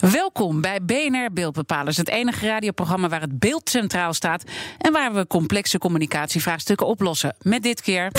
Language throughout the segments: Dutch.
Welkom bij BNR Beeldbepalers, het enige radioprogramma waar het beeld centraal staat en waar we complexe communicatievraagstukken oplossen. Met dit keer.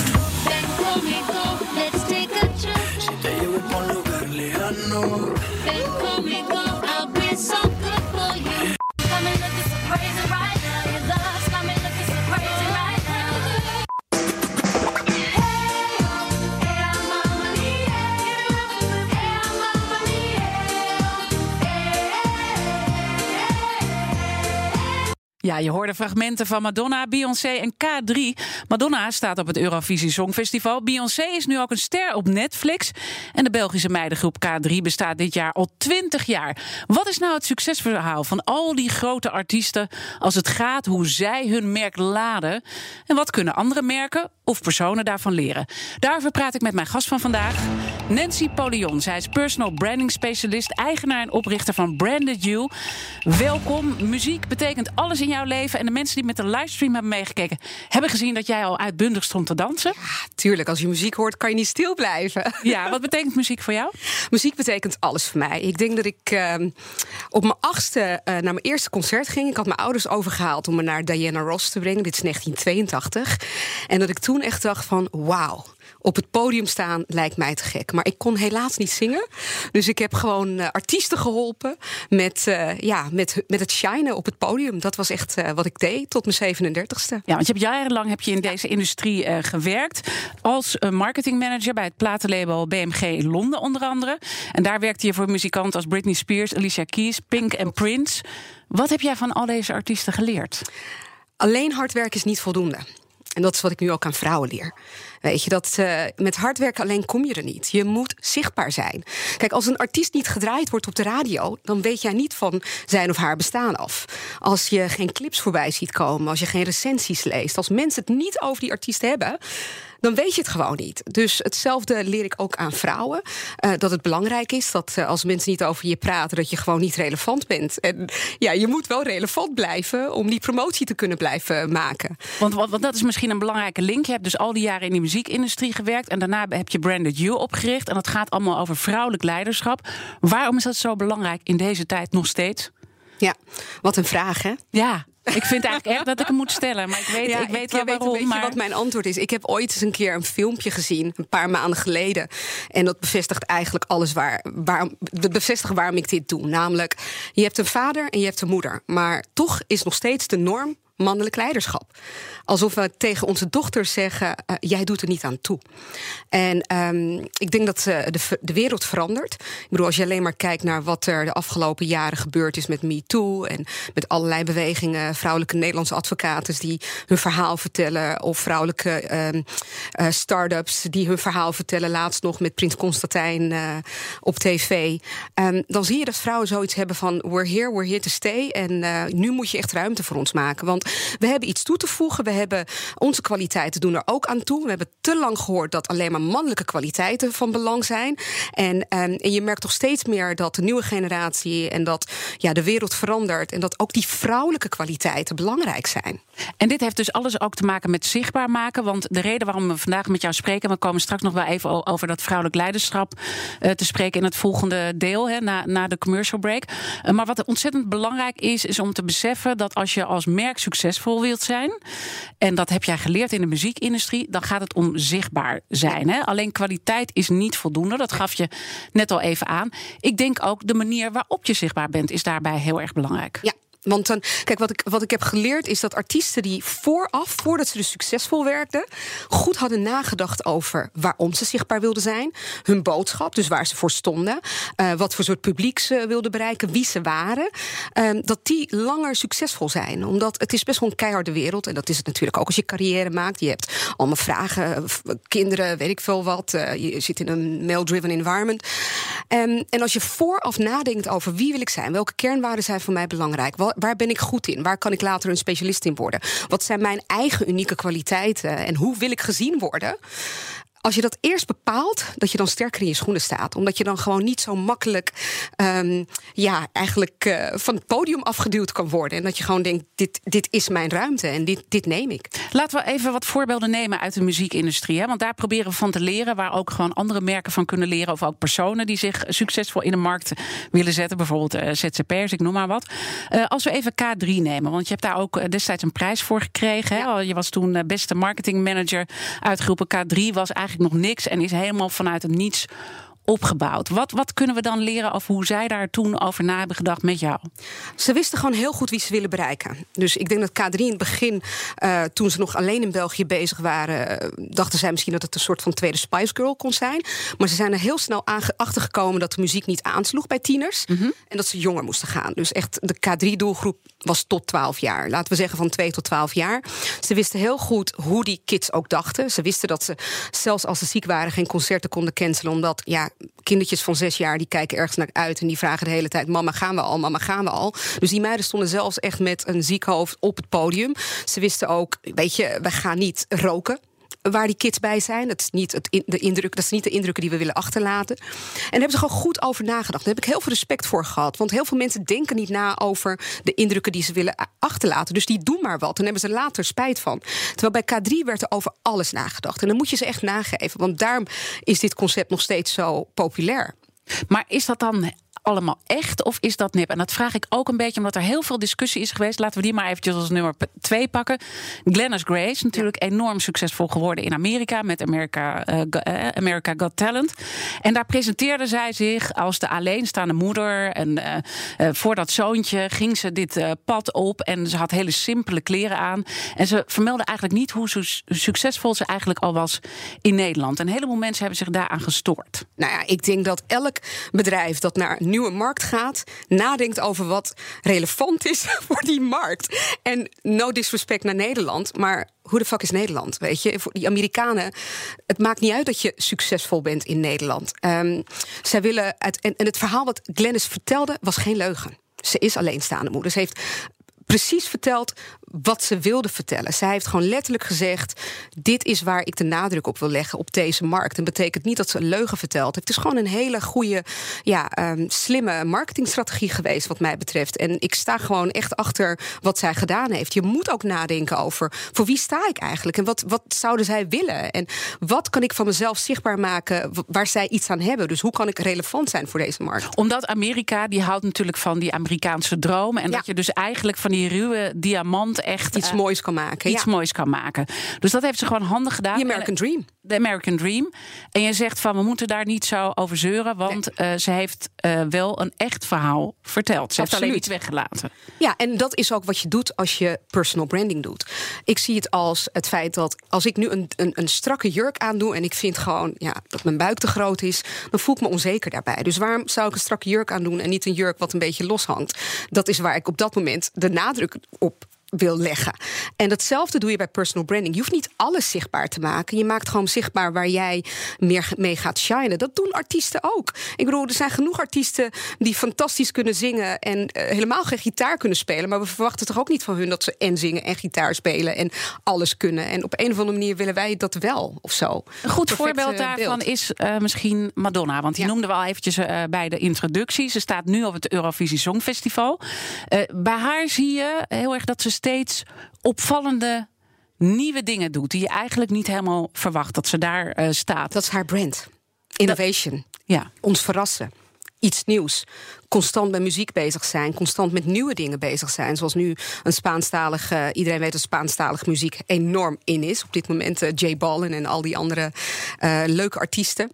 Ja, je hoorde fragmenten van Madonna, Beyoncé en K3. Madonna staat op het Eurovisie Songfestival. Beyoncé is nu ook een ster op Netflix. En de Belgische meidengroep K3 bestaat dit jaar al 20 jaar. Wat is nou het succesverhaal van al die grote artiesten als het gaat hoe zij hun merk laden? En wat kunnen andere merken of personen daarvan leren? Daarover praat ik met mijn gast van vandaag, Nancy Polion. Zij is personal branding specialist, eigenaar en oprichter van Branded You. Welkom. Muziek betekent alles in jouw leven. En de mensen die met de livestream hebben meegekeken, hebben gezien dat jij al uitbundig stond te dansen. Ja, tuurlijk. Als je muziek hoort, kan je niet stil blijven. Ja, wat betekent muziek voor jou? Muziek betekent alles voor mij. Ik denk dat ik uh, op mijn achtste uh, naar mijn eerste concert ging. Ik had mijn ouders overgehaald om me naar Diana Ross te brengen. Dit is 1982. En dat ik toen echt dacht van wauw op het podium staan lijkt mij te gek. Maar ik kon helaas niet zingen. Dus ik heb gewoon uh, artiesten geholpen met, uh, ja, met, met het shinen op het podium. Dat was echt uh, wat ik deed tot mijn 37ste. Ja, want je hebt jarenlang heb je in deze industrie gewerkt. Als marketingmanager bij het platenlabel BMG in Londen onder andere. En daar werkte je voor muzikanten als Britney Spears, Alicia Keys, Pink en Prince. Wat heb jij van al deze artiesten geleerd? Alleen hard werken is niet voldoende. En dat is wat ik nu ook aan vrouwen leer. Weet je, dat uh, met hard werken alleen kom je er niet. Je moet zichtbaar zijn. Kijk, als een artiest niet gedraaid wordt op de radio, dan weet jij niet van zijn of haar bestaan af. Als je geen clips voorbij ziet komen, als je geen recensies leest, als mensen het niet over die artiest hebben dan weet je het gewoon niet. Dus hetzelfde leer ik ook aan vrouwen. Uh, dat het belangrijk is dat uh, als mensen niet over je praten, dat je gewoon niet relevant bent. En ja, je moet wel relevant blijven om die promotie te kunnen blijven maken. Want, want, want dat is misschien een belangrijke link. Je hebt dus al die jaren in die muziekindustrie gewerkt en daarna heb je Branded You opgericht. En dat gaat allemaal over vrouwelijk leiderschap. Waarom is dat zo belangrijk in deze tijd nog steeds? Ja, wat een vraag, hè? Ja. Ik vind eigenlijk echt dat ik hem moet stellen, maar ik weet, ja, ik weet wel waarom. Weet maar... wat mijn antwoord is? Ik heb ooit eens een keer een filmpje gezien, een paar maanden geleden. En dat bevestigt eigenlijk alles waar, waar, bevestigt waarom ik dit doe. Namelijk, je hebt een vader en je hebt een moeder. Maar toch is nog steeds de norm mannelijk leiderschap. Alsof we tegen onze dochters zeggen: uh, jij doet er niet aan toe. En um, ik denk dat uh, de, de, wereld verandert. Ik bedoel, als je alleen maar kijkt naar wat er de afgelopen jaren gebeurd is met MeToo en met allerlei bewegingen, vrouwelijke Nederlandse advocaten die hun verhaal vertellen, of vrouwelijke um, start-ups die hun verhaal vertellen, laatst nog met Prins Constantijn op tv. Um, dan zie je dat vrouwen zoiets hebben van: we're here, we're here to stay. En nu moet je echt ruimte voor ons maken. Want we hebben iets toe te voegen. We hebben onze kwaliteiten doen er ook aan toe. We hebben te lang gehoord dat alleen maar mannelijke kwaliteiten van belang zijn. En, um, en je merkt toch steeds meer dat de nieuwe generatie en dat ja, de wereld verandert. En dat ook die vrouwelijke kwaliteiten belangrijk zijn. En dit heeft dus alles ook te maken met zichtbaar maken. Want de reden waarom we vandaag met jou spreken, we komen straks nog wel even over dat vrouwelijk leiderschap uh, te spreken in het volgende deel, hè, na, na de commercial break. Uh, maar wat ontzettend belangrijk is, is om te beseffen dat als je als merk succesvol wilt zijn, en dat heb jij geleerd in de muziekindustrie, dan gaat het om zichtbaar zijn. Hè? Alleen kwaliteit is niet voldoende, dat gaf je net al even aan. Ik denk ook de manier waarop je zichtbaar bent, is daarbij heel erg belangrijk. Ja. Want dan, kijk, wat ik, wat ik heb geleerd is dat artiesten die vooraf, voordat ze dus succesvol werkten, goed hadden nagedacht over waarom ze zichtbaar wilden zijn, hun boodschap, dus waar ze voor stonden, uh, wat voor soort publiek ze wilden bereiken, wie ze waren, uh, dat die langer succesvol zijn. Omdat het is best wel een keiharde wereld en dat is het natuurlijk ook als je carrière maakt. Je hebt allemaal vragen, kinderen, weet ik veel wat. Uh, je zit in een male-driven environment. Um, en als je vooraf nadenkt over wie wil ik zijn, welke kernwaarden zijn voor mij belangrijk, waar ben ik goed in? Waar kan ik later een specialist in worden? Wat zijn mijn eigen unieke kwaliteiten en hoe wil ik gezien worden? Als je dat eerst bepaalt, dat je dan sterker in je schoenen staat. Omdat je dan gewoon niet zo makkelijk um, ja, eigenlijk uh, van het podium afgeduwd kan worden. En dat je gewoon denkt, dit, dit is mijn ruimte en dit, dit neem ik. Laten we even wat voorbeelden nemen uit de muziekindustrie. Hè? Want daar proberen we van te leren, waar ook gewoon andere merken van kunnen leren. Of ook personen die zich succesvol in de markt willen zetten. Bijvoorbeeld uh, ZZP'ers, ik noem maar wat. Uh, als we even K3 nemen, want je hebt daar ook destijds een prijs voor gekregen. Hè? Je was toen beste marketingmanager uitgeroepen. K3 was eigenlijk nog niks en is helemaal vanuit het niets opgebouwd. Wat, wat kunnen we dan leren over hoe zij daar toen over na hebben gedacht met jou? Ze wisten gewoon heel goed wie ze willen bereiken. Dus ik denk dat K3 in het begin, uh, toen ze nog alleen in België bezig waren, uh, dachten zij misschien dat het een soort van tweede Spice Girl kon zijn. Maar ze zijn er heel snel achter gekomen dat de muziek niet aansloeg bij tieners. Mm -hmm. En dat ze jonger moesten gaan. Dus echt de K3-doelgroep was tot 12 jaar. Laten we zeggen van 2 tot 12 jaar. Ze wisten heel goed hoe die kids ook dachten. Ze wisten dat ze, zelfs als ze ziek waren, geen concerten konden cancelen. Omdat ja, kindertjes van zes jaar die kijken ergens naar uit en die vragen de hele tijd: Mama, gaan we al? Mama, gaan we al? Dus die meiden stonden zelfs echt met een ziek hoofd op het podium. Ze wisten ook: Weet je, we gaan niet roken waar die kids bij zijn. Dat is niet, het de indruk, dat is niet de indrukken die we willen achterlaten. En daar hebben ze gewoon goed over nagedacht. Daar heb ik heel veel respect voor gehad. Want heel veel mensen denken niet na over de indrukken die ze willen achterlaten. Dus die doen maar wat. En hebben ze later spijt van. Terwijl bij K3 werd er over alles nagedacht. En dan moet je ze echt nageven. Want daarom is dit concept nog steeds zo populair. Maar is dat dan allemaal echt of is dat nep? En dat vraag ik ook een beetje omdat er heel veel discussie is geweest. Laten we die maar eventjes als nummer twee pakken. Glennis Grace, natuurlijk enorm succesvol geworden in Amerika met America, uh, America Got Talent. En daar presenteerde zij zich als de alleenstaande moeder. En uh, uh, voor dat zoontje ging ze dit pad op en ze had hele simpele kleren aan. En ze vermeldde eigenlijk niet hoe su succesvol ze eigenlijk al was in Nederland. En een heleboel mensen hebben zich daaraan gestoord. Nou ja, ik denk dat elk bedrijf dat naar nieuwe markt gaat, nadenkt over wat relevant is voor die markt. En no disrespect naar Nederland, maar hoe de fuck is Nederland? Weet je, voor die Amerikanen, het maakt niet uit dat je succesvol bent in Nederland. Um, zij willen uit, en, en het verhaal wat Glennis vertelde was geen leugen. Ze is alleenstaande moeder. Ze heeft precies verteld wat ze wilde vertellen. Zij heeft gewoon letterlijk gezegd: Dit is waar ik de nadruk op wil leggen op deze markt. En betekent niet dat ze een leugen vertelt. Het is gewoon een hele goede, ja, um, slimme marketingstrategie geweest, wat mij betreft. En ik sta gewoon echt achter wat zij gedaan heeft. Je moet ook nadenken over: voor wie sta ik eigenlijk? En wat, wat zouden zij willen? En wat kan ik van mezelf zichtbaar maken waar zij iets aan hebben? Dus hoe kan ik relevant zijn voor deze markt? Omdat Amerika, die houdt natuurlijk van die Amerikaanse droom. En ja. dat je dus eigenlijk van die ruwe diamant echt iets uh, moois kan maken. Iets ja. moois kan maken. Dus dat heeft ze gewoon handig gedaan. The American Dream. De American Dream. En je zegt van we moeten daar niet zo over zeuren, want nee. uh, ze heeft uh, wel een echt verhaal verteld. Ze Absoluut. heeft alleen iets weggelaten. Ja, en dat is ook wat je doet als je personal branding doet. Ik zie het als het feit dat als ik nu een, een, een strakke jurk aandoe en ik vind gewoon ja, dat mijn buik te groot is, dan voel ik me onzeker daarbij. Dus waarom zou ik een strakke jurk aandoen en niet een jurk wat een beetje loshangt? Dat is waar ik op dat moment de nadruk op wil leggen. En datzelfde doe je bij personal branding. Je hoeft niet alles zichtbaar te maken. Je maakt gewoon zichtbaar waar jij meer mee gaat shinen. Dat doen artiesten ook. Ik bedoel, er zijn genoeg artiesten die fantastisch kunnen zingen en uh, helemaal geen gitaar kunnen spelen. Maar we verwachten toch ook niet van hun dat ze en zingen en gitaar spelen en alles kunnen. En op een of andere manier willen wij dat wel of zo. Een goed Perfect voorbeeld daarvan beeld. is uh, misschien Madonna. Want die ja. noemden we al eventjes uh, bij de introductie. Ze staat nu op het Eurovisie Songfestival. bij haar zie je heel erg dat ze steeds opvallende nieuwe dingen doet. Die je eigenlijk niet helemaal verwacht dat ze daar uh, staat. Dat is haar brand. Innovation. Dat, ja. Ons verrassen. Iets nieuws. Constant met muziek bezig zijn. Constant met nieuwe dingen bezig zijn. Zoals nu een Spaanstalig. Uh, iedereen weet dat Spaanstalig muziek enorm in is. Op dit moment uh, Jay Ballen en al die andere leuke artiesten.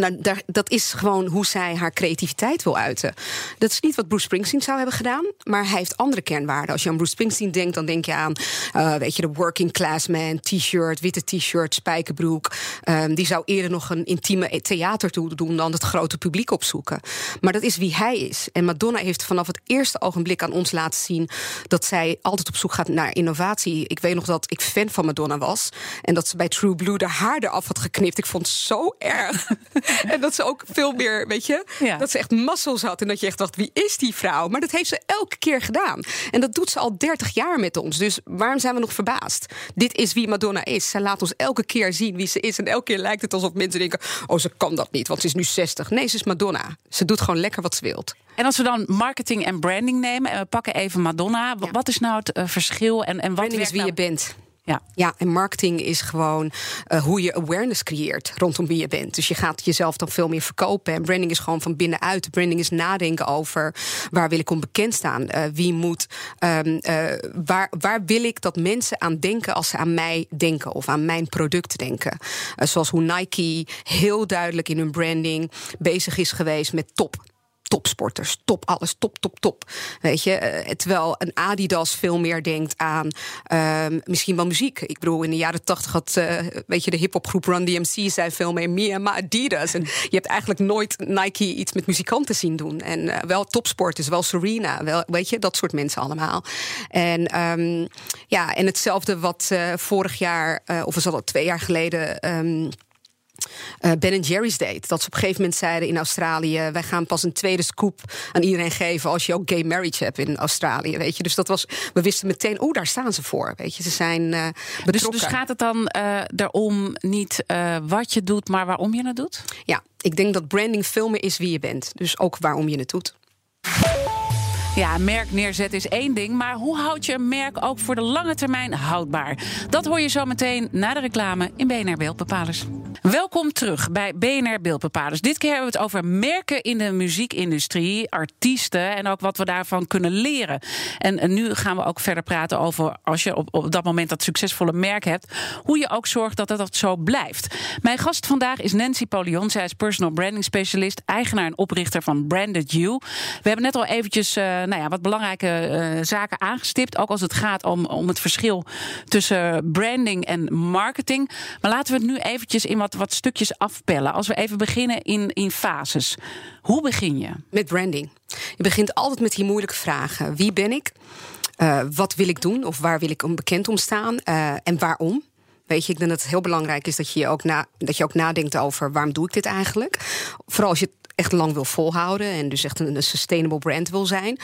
En dat is gewoon hoe zij haar creativiteit wil uiten. Dat is niet wat Bruce Springsteen zou hebben gedaan, maar hij heeft andere kernwaarden. Als je aan Bruce Springsteen denkt, dan denk je aan, uh, weet je, de working class man, t-shirt, witte t-shirt, spijkerbroek. Um, die zou eerder nog een intieme theater doen dan het grote publiek opzoeken. Maar dat is wie hij is. En Madonna heeft vanaf het eerste ogenblik aan ons laten zien dat zij altijd op zoek gaat naar innovatie. Ik weet nog dat ik fan van Madonna was en dat ze bij True Blue de haar eraf had geknipt. Ik vond het zo erg. en dat ze ook veel meer, weet je, dat ze echt muscles had. En dat je echt dacht, wie is die vrouw? Maar dat heeft ze elke keer gedaan. En dat doet ze al 30 jaar met ons. Dus waarom zijn we nog verbaasd? Dit is wie Madonna is. Ze laat ons elke keer zien wie ze is. En elke keer lijkt het alsof mensen denken: oh, ze kan dat niet, want ze is nu 60. Nee, ze is Madonna. Ze doet gewoon lekker wat ze wilt. En als we dan marketing en branding nemen en we pakken even Madonna, wat is nou het eh, verschil en, en wat branding is wie nou? je bent. Ja. ja, en marketing is gewoon uh, hoe je awareness creëert rondom wie je bent. Dus je gaat jezelf dan veel meer verkopen. En branding is gewoon van binnenuit. Branding is nadenken over waar wil ik onbekend staan? Uh, wie moet, um, uh, waar, waar wil ik dat mensen aan denken als ze aan mij denken of aan mijn product denken? zoals hoe Nike heel duidelijk in hun branding bezig is geweest met top topsporters, top alles, top, top, top. Weet je, uh, terwijl een Adidas veel meer denkt aan uh, misschien wel muziek. Ik bedoel, in de jaren tachtig had, uh, weet je, de hip-hopgroep Run DMC zei veel meer me en Adidas. En je hebt eigenlijk nooit Nike iets met muzikanten zien doen. En uh, wel topsporters, wel Serena, wel, weet je, dat soort mensen allemaal. En um, ja, en hetzelfde wat vorig jaar, of was al twee jaar geleden. Um, uh, ben Jerry's deed. Dat ze op een gegeven moment zeiden in Australië: wij gaan pas een tweede scoop aan iedereen geven als je ook gay marriage hebt in Australië. Weet je, dus dat was. We wisten meteen, oh, daar staan ze voor. Weet je, ze zijn uh, dus, dus, gaat het dan uh, erom niet wat je doet, maar waarom je het doet? Ja, ik denk dat branding veel meer is wie je bent. Dus ook waarom je het doet. Ja, merk neerzetten is één ding, maar hoe houd je een merk ook voor de lange termijn houdbaar? Dat hoor je zo meteen na de reclame in BNR Beeldbepalers. Welkom terug bij BNR Beeldbepalers. Dit keer hebben we het over merken in de muziekindustrie, artiesten en ook wat we daarvan kunnen leren. En, nu gaan we ook verder praten over als je op, op dat moment dat succesvolle merk hebt, hoe je ook zorgt dat dat zo blijft. Mijn gast vandaag is Nancy Polion. Zij is personal branding specialist, eigenaar en oprichter van Branded You. We hebben net al eventjes uh, nou ja, wat belangrijke uh, zaken aangestipt, ook als het gaat om, om het verschil tussen branding en marketing. Maar laten we het nu eventjes in wat wat, stukjes afpellen. Als we even beginnen in, in fases. Hoe begin je? Met branding. Je begint altijd met die moeilijke vragen. Wie ben ik? Uh, wat wil ik doen? Of waar wil ik onbekend om staan? Uh, en waarom? Weet je, ik denk dat het heel belangrijk is dat je ook, na, dat je ook nadenkt over waarom doe ik dit eigenlijk. Vooral als je echt lang wil volhouden en dus echt een, sustainable brand wil zijn.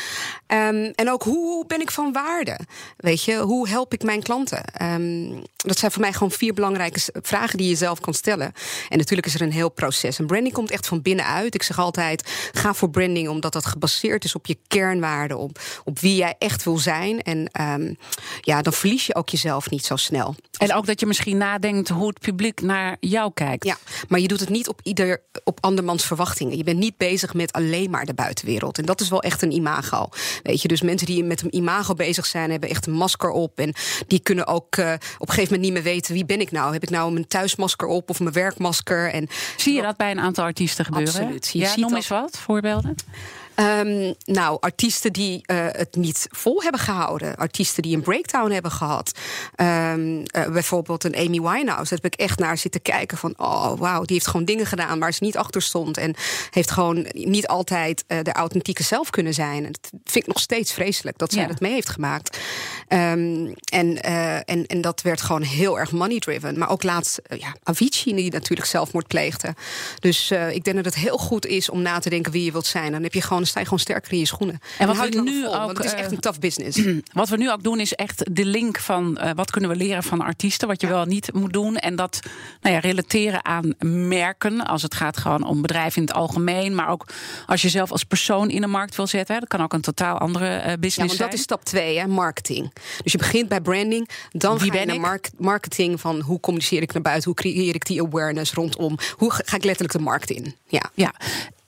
Um, en ook hoe ben ik van waarde? Weet je, hoe help ik mijn klanten? Um, dat zijn voor mij gewoon vier belangrijke vragen die je zelf kan stellen. En natuurlijk is er een heel proces. En branding komt echt van binnenuit. Ik zeg altijd: ga voor branding omdat dat gebaseerd is op je kernwaarden, op, op wie jij echt wil zijn. En um, ja, dan verlies je ook jezelf niet zo snel. En ook dat je misschien nadenkt hoe het publiek naar jou kijkt. Ja, maar je doet het niet op ieder op andermans verwachtingen. Je bent niet bezig met alleen maar de buitenwereld. En dat is wel echt een imago. Weet je, dus mensen die met een imago bezig zijn, hebben echt een masker op. En die kunnen ook uh, op een gegeven moment niet meer weten wie ben ik nou. Heb ik nou mijn thuismasker op of mijn werkmasker? En zie je dat bij een aantal artiesten gebeuren? Absoluut. Je ja, noem eens wat voorbeelden. Um, nou, artiesten die uh, het niet vol hebben gehouden. Artiesten die een breakdown hebben gehad. Um, uh, bijvoorbeeld een Amy Winehouse. Daar heb ik echt naar zitten kijken van... oh, wauw, die heeft gewoon dingen gedaan waar ze niet achter stond. En heeft gewoon niet altijd uh, de authentieke zelf kunnen zijn. En dat vind ik nog steeds vreselijk dat zij ja. dat mee heeft gemaakt. Um, en, en, en dat werd gewoon heel erg money-driven. Maar ook laatst ja, Avicii, die natuurlijk zelfmoord pleegde. Dus ik denk dat het heel goed is om na te denken wie je wilt zijn. Dan heb je gewoon sta je gewoon sterker in je schoenen. En wat we nu vol, ook. het is echt eh, een tough business. Wat we nu ook doen is echt de link van uh, wat kunnen we leren van artiesten, wat je ja. wel niet moet doen. En dat nou ja, relateren aan merken. Als het gaat gewoon om bedrijven in het algemeen. Maar ook als je zelf als persoon in de markt wil zetten. Hè, dat kan ook een totaal andere uh, business ja, want dat is stap twee, hè, marketing. Dus je begint bij branding. Dan Wie ga je naar mark marketing van hoe communiceer ik naar buiten. Hoe creëer ik die awareness rondom. Hoe ga ik letterlijk de markt in. Ja. ja.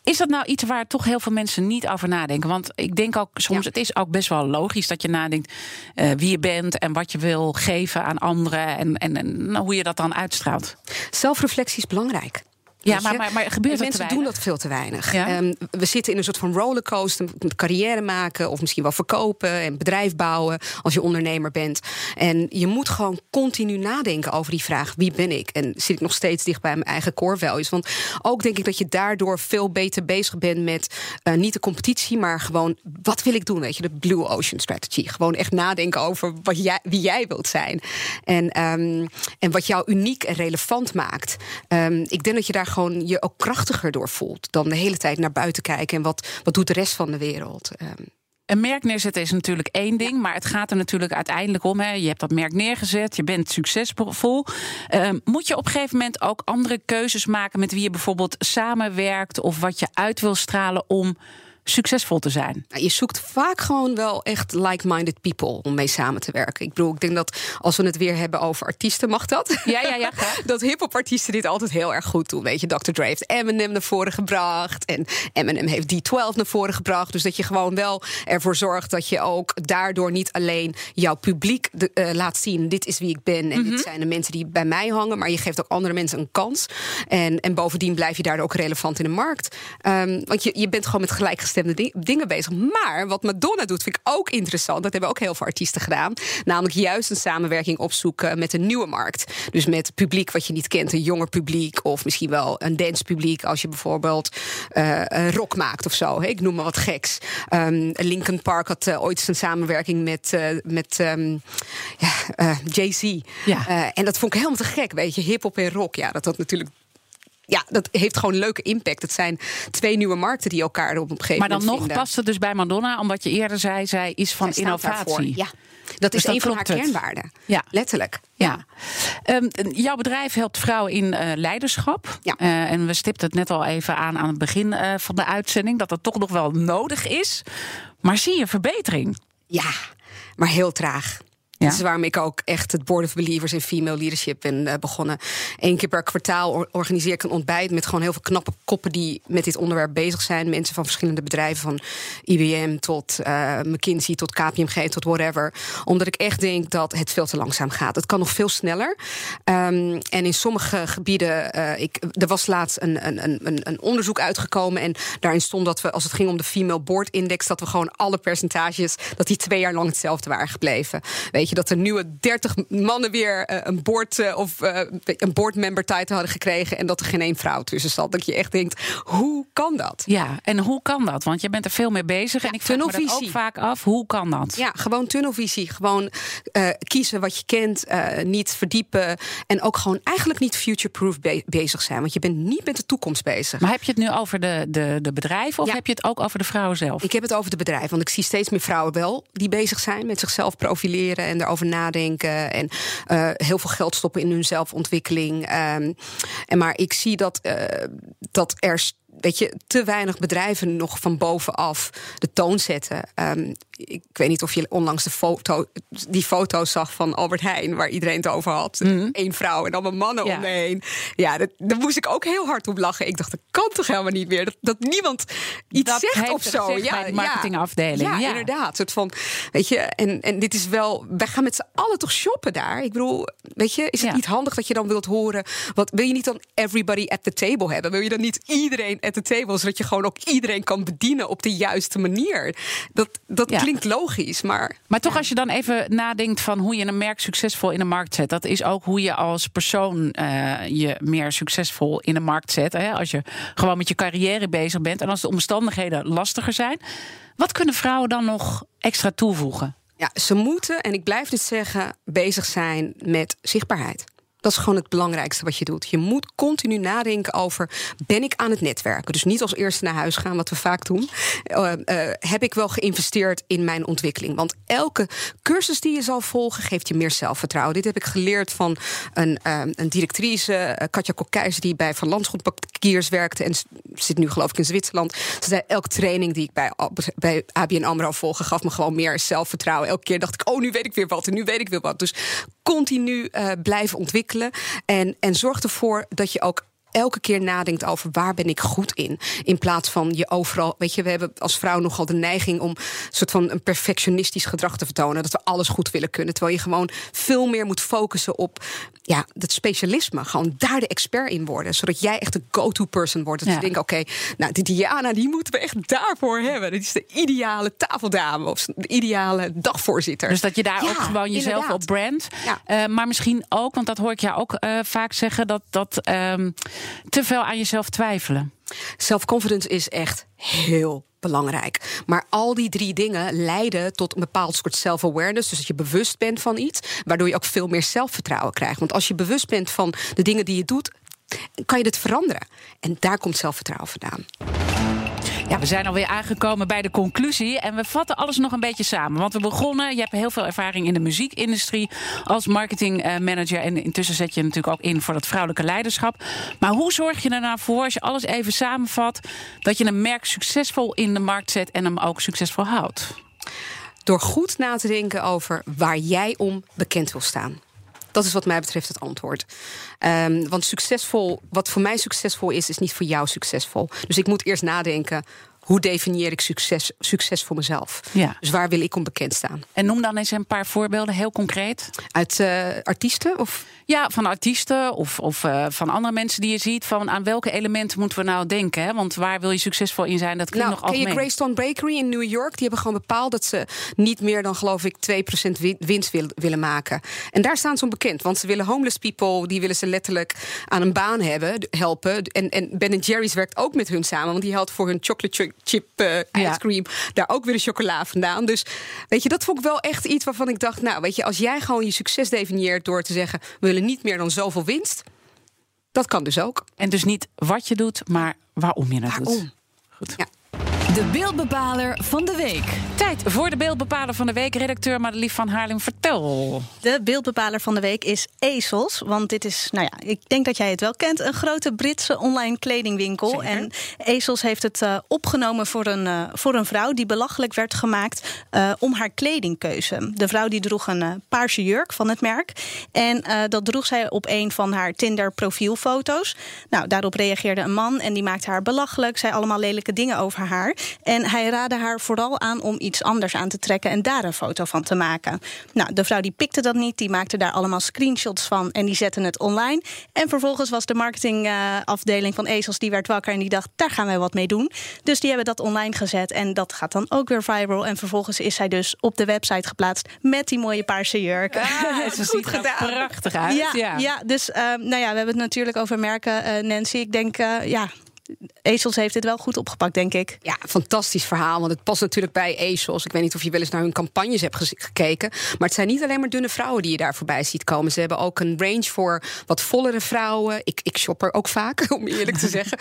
Is dat nou iets waar toch heel veel mensen niet over nadenken? Want ik denk ook soms, ja. het is ook best wel logisch dat je nadenkt uh, wie je bent en wat je wil geven aan anderen en, en, en hoe je dat dan uitstraalt. Zelfreflectie is belangrijk. Ja, maar, maar, maar gebeurt dat Mensen doen dat veel te weinig. Ja? Um, we zitten in een soort van rollercoaster. Met carrière maken of misschien wel verkopen en bedrijf bouwen als je ondernemer bent. En je moet gewoon continu nadenken over die vraag: wie ben ik? En zit ik nog steeds dicht bij mijn eigen core values? Want ook denk ik dat je daardoor veel beter bezig bent met uh, niet de competitie, maar gewoon wat wil ik doen? Weet je, de Blue Ocean Strategy. Gewoon echt nadenken over wat jij, wie jij wilt zijn. En, um, en wat jou uniek en relevant maakt. Um, ik denk dat je daar gewoon je ook krachtiger door voelt. Dan de hele tijd naar buiten kijken en wat, wat doet de rest van de wereld. Um, een merk neerzetten is natuurlijk één ding, maar het gaat er natuurlijk uiteindelijk om. Hè. Je hebt dat merk neergezet, je bent succesvol. Uh, moet je op een gegeven moment ook andere keuzes maken met wie je bijvoorbeeld samenwerkt of wat je uit wil stralen om succesvol te zijn? Je zoekt vaak gewoon wel echt like-minded people om mee samen te werken. Ik bedoel, ik denk dat als we het weer hebben over artiesten, mag dat? Ja, ja, ja. dat hip-hop artiesten dit altijd heel erg goed doen. Weet je, Dr. Dre heeft Eminem naar voren gebracht. En Eminem heeft D12 naar voren gebracht. Dus dat je gewoon wel ervoor zorgt dat je ook daardoor niet alleen jouw publiek de, uh, laat zien: dit is wie ik ben. En dit mhm. zijn de mensen die bij mij hangen. Maar je geeft ook andere mensen een kans. En, en bovendien blijf je daardoor ook relevant in de markt. Um, want je, je bent gewoon met gelijkgestemde dingen bezig. Maar wat Madonna doet, vind ik ook interessant. Dat hebben ook heel veel artiesten gedaan. Namelijk juist een samenwerking opzoeken met een nieuwe markt. Dus met publiek wat je niet kent, een jonger publiek. Of misschien wel een dancepubliek. Als je bijvoorbeeld uh, rock maakt of zo. Ik noem maar wat geks. Um, Linkin Park had uh, ooit een samenwerking met, uh, met um, ja, Jay-Z. Ja. en dat vond ik helemaal te gek. Weet je, hip-hop en rock. Ja, dat had natuurlijk ja, dat heeft gewoon leuke impact. Het zijn twee nieuwe markten die elkaar op een gegeven moment Maar dan nog past het dus bij Madonna, omdat je eerder zei, zij is van innovatie. Ja. Dat is dus een van haar kernwaarden. Ja. Letterlijk. Ja. Um, jouw bedrijf helpt vrouwen in uh, leiderschap. Ja. Uh, en we stipten het net al even aan aan het begin uh, van de uitzending dat dat toch nog wel nodig is. Maar zie je verbetering? Ja, maar heel traag. Ja. Dat is waarom ik ook echt het Board of Believers in Female Leadership ben uh, begonnen. Eén keer per kwartaal organiseer ik een ontbijt met gewoon heel veel knappe koppen die met dit onderwerp bezig zijn. Mensen van verschillende bedrijven, van IBM tot uh, McKinsey, tot KPMG, tot whatever. Omdat ik echt denk dat het veel te langzaam gaat. Het kan nog veel sneller. Um, en in sommige gebieden, uh, ik, er was laatst een, een, een, een onderzoek uitgekomen. En daarin stond dat we, als het ging om de Female Board Index, dat we gewoon alle percentages, dat die twee jaar lang hetzelfde waren gebleven. Weet je dat er nieuwe 30 mannen weer uh, een board uh, of uh, een boardmember title hadden gekregen en dat er geen één vrouw tussen zat. Dat je echt denkt, hoe kan dat? Ja, en hoe kan dat? Want je bent er veel mee bezig ja, en ik vraag me dat ook vaak af, hoe kan dat? Ja, gewoon tunnelvisie, gewoon kiezen wat je kent, niet verdiepen en ook gewoon eigenlijk niet future-proof be bezig zijn, want je bent niet met de toekomst bezig. Maar heb je het nu over de, de, de bedrijven of ja. heb je het ook over de vrouwen zelf? Ik heb het over de bedrijven, want ik zie steeds meer vrouwen wel die bezig zijn met zichzelf profileren en erover nadenken. En uh, heel veel geld stoppen in hun zelfontwikkeling. Um, en maar ik zie dat, uh, dat er weet je, te weinig bedrijven nog van bovenaf de toon zetten. Um, ik weet niet of je onlangs de foto, die foto's zag van Albert Heijn, waar iedereen het over had. Mm Eén vrouw en allemaal mannen ja. om me heen. Ja, dat, daar moest ik ook heel hard op lachen. Ik dacht, dat kan toch helemaal niet meer? Dat, dat niemand iets dat zegt of zo. Ja, de marketingafdeling. Ja, ja, inderdaad. Soort van, weet je, en, en dit is wel, wij gaan met z'n allen toch shoppen daar. Ik bedoel, weet je, is het ja. niet handig dat je dan wilt horen? Wat wil je niet dan everybody at the table hebben? Wil je dan niet iedereen at the table, zodat je gewoon ook iedereen kan bedienen op de juiste manier? Dat, dat klinkt klinkt logisch, maar. Maar toch, als je dan even nadenkt van hoe je een merk succesvol in de markt zet, dat is ook hoe je als persoon uh, je meer succesvol in de markt zet. Hè? Als je gewoon met je carrière bezig bent en als de omstandigheden lastiger zijn. Wat kunnen vrouwen dan nog extra toevoegen? Ja, ze moeten, en ik blijf dit zeggen, bezig zijn met zichtbaarheid. Dat is gewoon het belangrijkste wat je doet. Je moet continu nadenken over: ben ik aan het netwerken? Dus niet als eerste naar huis gaan, wat we vaak doen. Uh, uh, heb ik wel geïnvesteerd in mijn ontwikkeling? Want elke cursus die je zal volgen, geeft je meer zelfvertrouwen. Dit heb ik geleerd van een, uh, een directrice, Katja Kokijs, die bij Van Landschotbankiers werkte en zit nu geloof ik in Zwitserland. Ze zei: elke training die ik bij, bij ABN Amro volgde, gaf me gewoon meer zelfvertrouwen. Elke keer dacht ik: oh, nu weet ik weer wat en nu weet ik weer wat. Dus continu blijven ontwikkelen en, en zorg ervoor dat je ook elke keer nadenkt over waar ben ik goed in. In plaats van je overal. Weet je, we hebben als vrouw nogal de neiging om een soort van een perfectionistisch gedrag te vertonen. Dat we alles goed willen kunnen. Terwijl je gewoon veel meer moet focussen op ja, dat specialisme. Gewoon daar de expert in worden. Zodat jij echt de go-to person wordt. Dat ja. je denkt, oké, okay, nou, die Diana, die moeten we echt daarvoor hebben. Dat is de ideale tafeldame of de ideale dagvoorzitter. Dus dat je daar ja, ook gewoon jezelf inderdaad. op brandt. Uh, maar misschien ook, want dat hoor ik jou ook uh, vaak zeggen, dat, dat um, te veel aan jezelf twijfelen. Self-confidence is echt heel belangrijk. Maar al die drie dingen leiden tot een bepaald soort self-awareness. Dus dat je bewust bent van iets, waardoor je ook veel meer zelfvertrouwen krijgt. Want als je bewust bent van de dingen die je doet, kan je dit veranderen. En daar komt zelfvertrouwen vandaan. Ja, we zijn alweer aangekomen bij de conclusie. En we vatten alles nog een beetje samen. Want we begonnen, je hebt heel veel ervaring in de muziekindustrie als marketingmanager. En intussen zet je natuurlijk ook in voor dat vrouwelijke leiderschap. Maar hoe zorg je er nou voor, als je alles even samenvat, dat je een merk succesvol in de markt zet en hem ook succesvol houdt? Door goed na te denken over waar jij om bekend wil staan. Dat is wat mij betreft het antwoord. Um, want succesvol, wat voor mij succesvol is, is niet voor jou succesvol. Dus ik moet eerst nadenken. Hoe definieer ik succes, succes voor mezelf? Ja. Dus waar wil ik om bekend staan? En noem dan eens een paar voorbeelden, heel concreet. Uit uh, artiesten? Of? Ja, van artiesten of, of uh, van andere mensen die je ziet. Van aan welke elementen moeten we nou denken? Hè? Want waar wil je succesvol in zijn? Dat klinkt nou, nog algemeen. Ken je Greystone Bakery in New York? Die hebben gewoon bepaald dat ze niet meer dan, geloof ik, 2% winst wil, willen maken. En daar staan ze om bekend. Want ze willen homeless people, die willen ze letterlijk aan een baan hebben, helpen. En, en Ben Jerry's werkt ook met hun samen. Want die haalt voor hun chocolate chip uh, ice cream daar ook weer de chocola vandaan. Dus weet je, dat vond ik wel echt iets waarvan ik dacht... nou, weet je, als jij gewoon je succes definieert door te zeggen... we willen niet meer dan zoveel winst, dat kan dus ook. En dus niet wat je doet, maar waarom je het waarom? doet. Goed. Ja. De beeldbepaler van de week. Tijd voor de beeldbepaler van de week. Redacteur Madelief van Haarlem, vertel. De beeldbepaler van de week is ASOS. Want dit is, nou ja, ik denk dat jij het wel kent... een grote Britse online kledingwinkel. Zeker. En ASOS heeft het uh, opgenomen voor een, uh, voor een vrouw... die belachelijk werd gemaakt uh, om haar kledingkeuze. De vrouw die droeg een paarse jurk van het merk. En dat droeg zij op een van haar Tinder-profielfoto's. Nou, daarop reageerde een man en die maakte haar belachelijk. Zei allemaal lelijke dingen over haar. En hij raadde haar vooral aan om iets anders aan te trekken en daar een foto van te maken. Nou, de vrouw die pikte dat niet, die maakte daar allemaal screenshots van en die zette het online. En vervolgens was de marketingafdeling van ASOS die werd wakker en die dacht, daar gaan wij wat mee doen. Dus die hebben dat online gezet en dat gaat dan ook weer viral. En vervolgens is zij dus op de website geplaatst met die mooie paarse jurk. Ah, ze ziet er prachtig uit. Ja, ja. ja dus uh, nou ja, we hebben het natuurlijk over merken, uh, Nancy. Ik denk, uh, ja, ASOS heeft dit wel goed opgepakt, denk ik. Ja, fantastisch verhaal. Want het past natuurlijk bij ASOS. Ik weet niet of je wel eens naar hun campagnes hebt gekeken. Maar het zijn niet alleen maar dunne vrouwen die je daar voorbij ziet komen. Ze hebben ook een range voor wat vollere vrouwen. Ik, ik shop er ook vaak, om eerlijk te zeggen.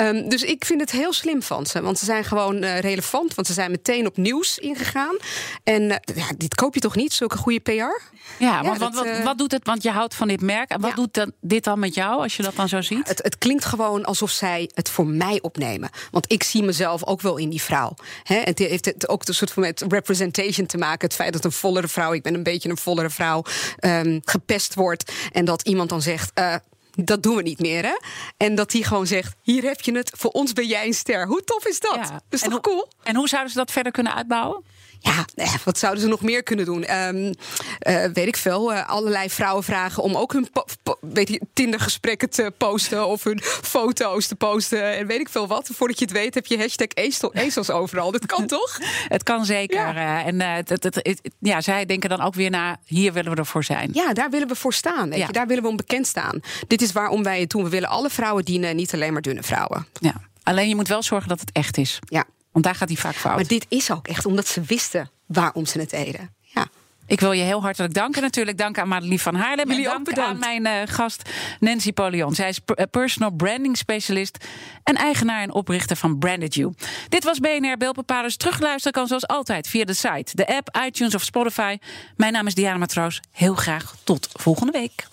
Um, dus ik vind het heel slim van ze. Want ze zijn gewoon uh, relevant. Want ze zijn meteen op nieuws ingegaan. En uh, ja, dit koop je toch niet, zulke goede PR? Ja, ja want, dat, wat, uh, wat, doet het? Want je houdt van dit merk. En wat ja. doet dan, dit dan met jou, als je dat dan zo ziet? Het, het klinkt gewoon alsof zij het voor mij opnemen. Want ik zie mezelf ook wel in die vrouw. He, het heeft het ook een soort van met representation te maken. Het feit dat een vollere vrouw, ik ben een beetje een vollere vrouw, um, gepest wordt. En dat iemand dan zegt. Uh, dat doen we niet meer, hè? En dat die gewoon zegt: hier heb je het, voor ons ben jij een ster. Hoe tof is dat? Ja. Dat is en toch cool? En hoe zouden ze dat verder kunnen uitbouwen? Ja, wat zouden ze nog meer kunnen doen? Um, uh, weet ik veel. Uh, allerlei vrouwen vragen om ook hun weet je, Tinder-gesprekken te posten. Of hun foto's te posten. En weet ik veel wat. Voordat je het weet heb je hashtag ezels overal. Dat kan toch? Het kan zeker. Ja. En uh, het, het, het, ja, zij denken dan ook weer na, hier willen we ervoor zijn. Ja, daar willen we voor staan. Weet ja. je? Daar willen we om bekend staan. Dit is waarom wij het doen. We willen alle vrouwen dienen, niet alleen maar dunne vrouwen. Ja. Alleen je moet wel zorgen dat het echt is. Ja. Want daar gaat hij vaak fout. Maar dit is ook echt omdat ze wisten waarom ze het deden. Ja. Ik wil je heel hartelijk danken. Natuurlijk dank aan Madelief van Haarlem. Jullie en dank aan mijn uh, gast Nancy Polion. Zij is personal branding specialist en eigenaar en oprichter van Branded You. Dit was BNR Beeldbepalers. Terugluisteren kan zoals altijd via de site, de app, iTunes of Spotify. Mijn naam is Diana Matroos. Heel graag tot volgende week.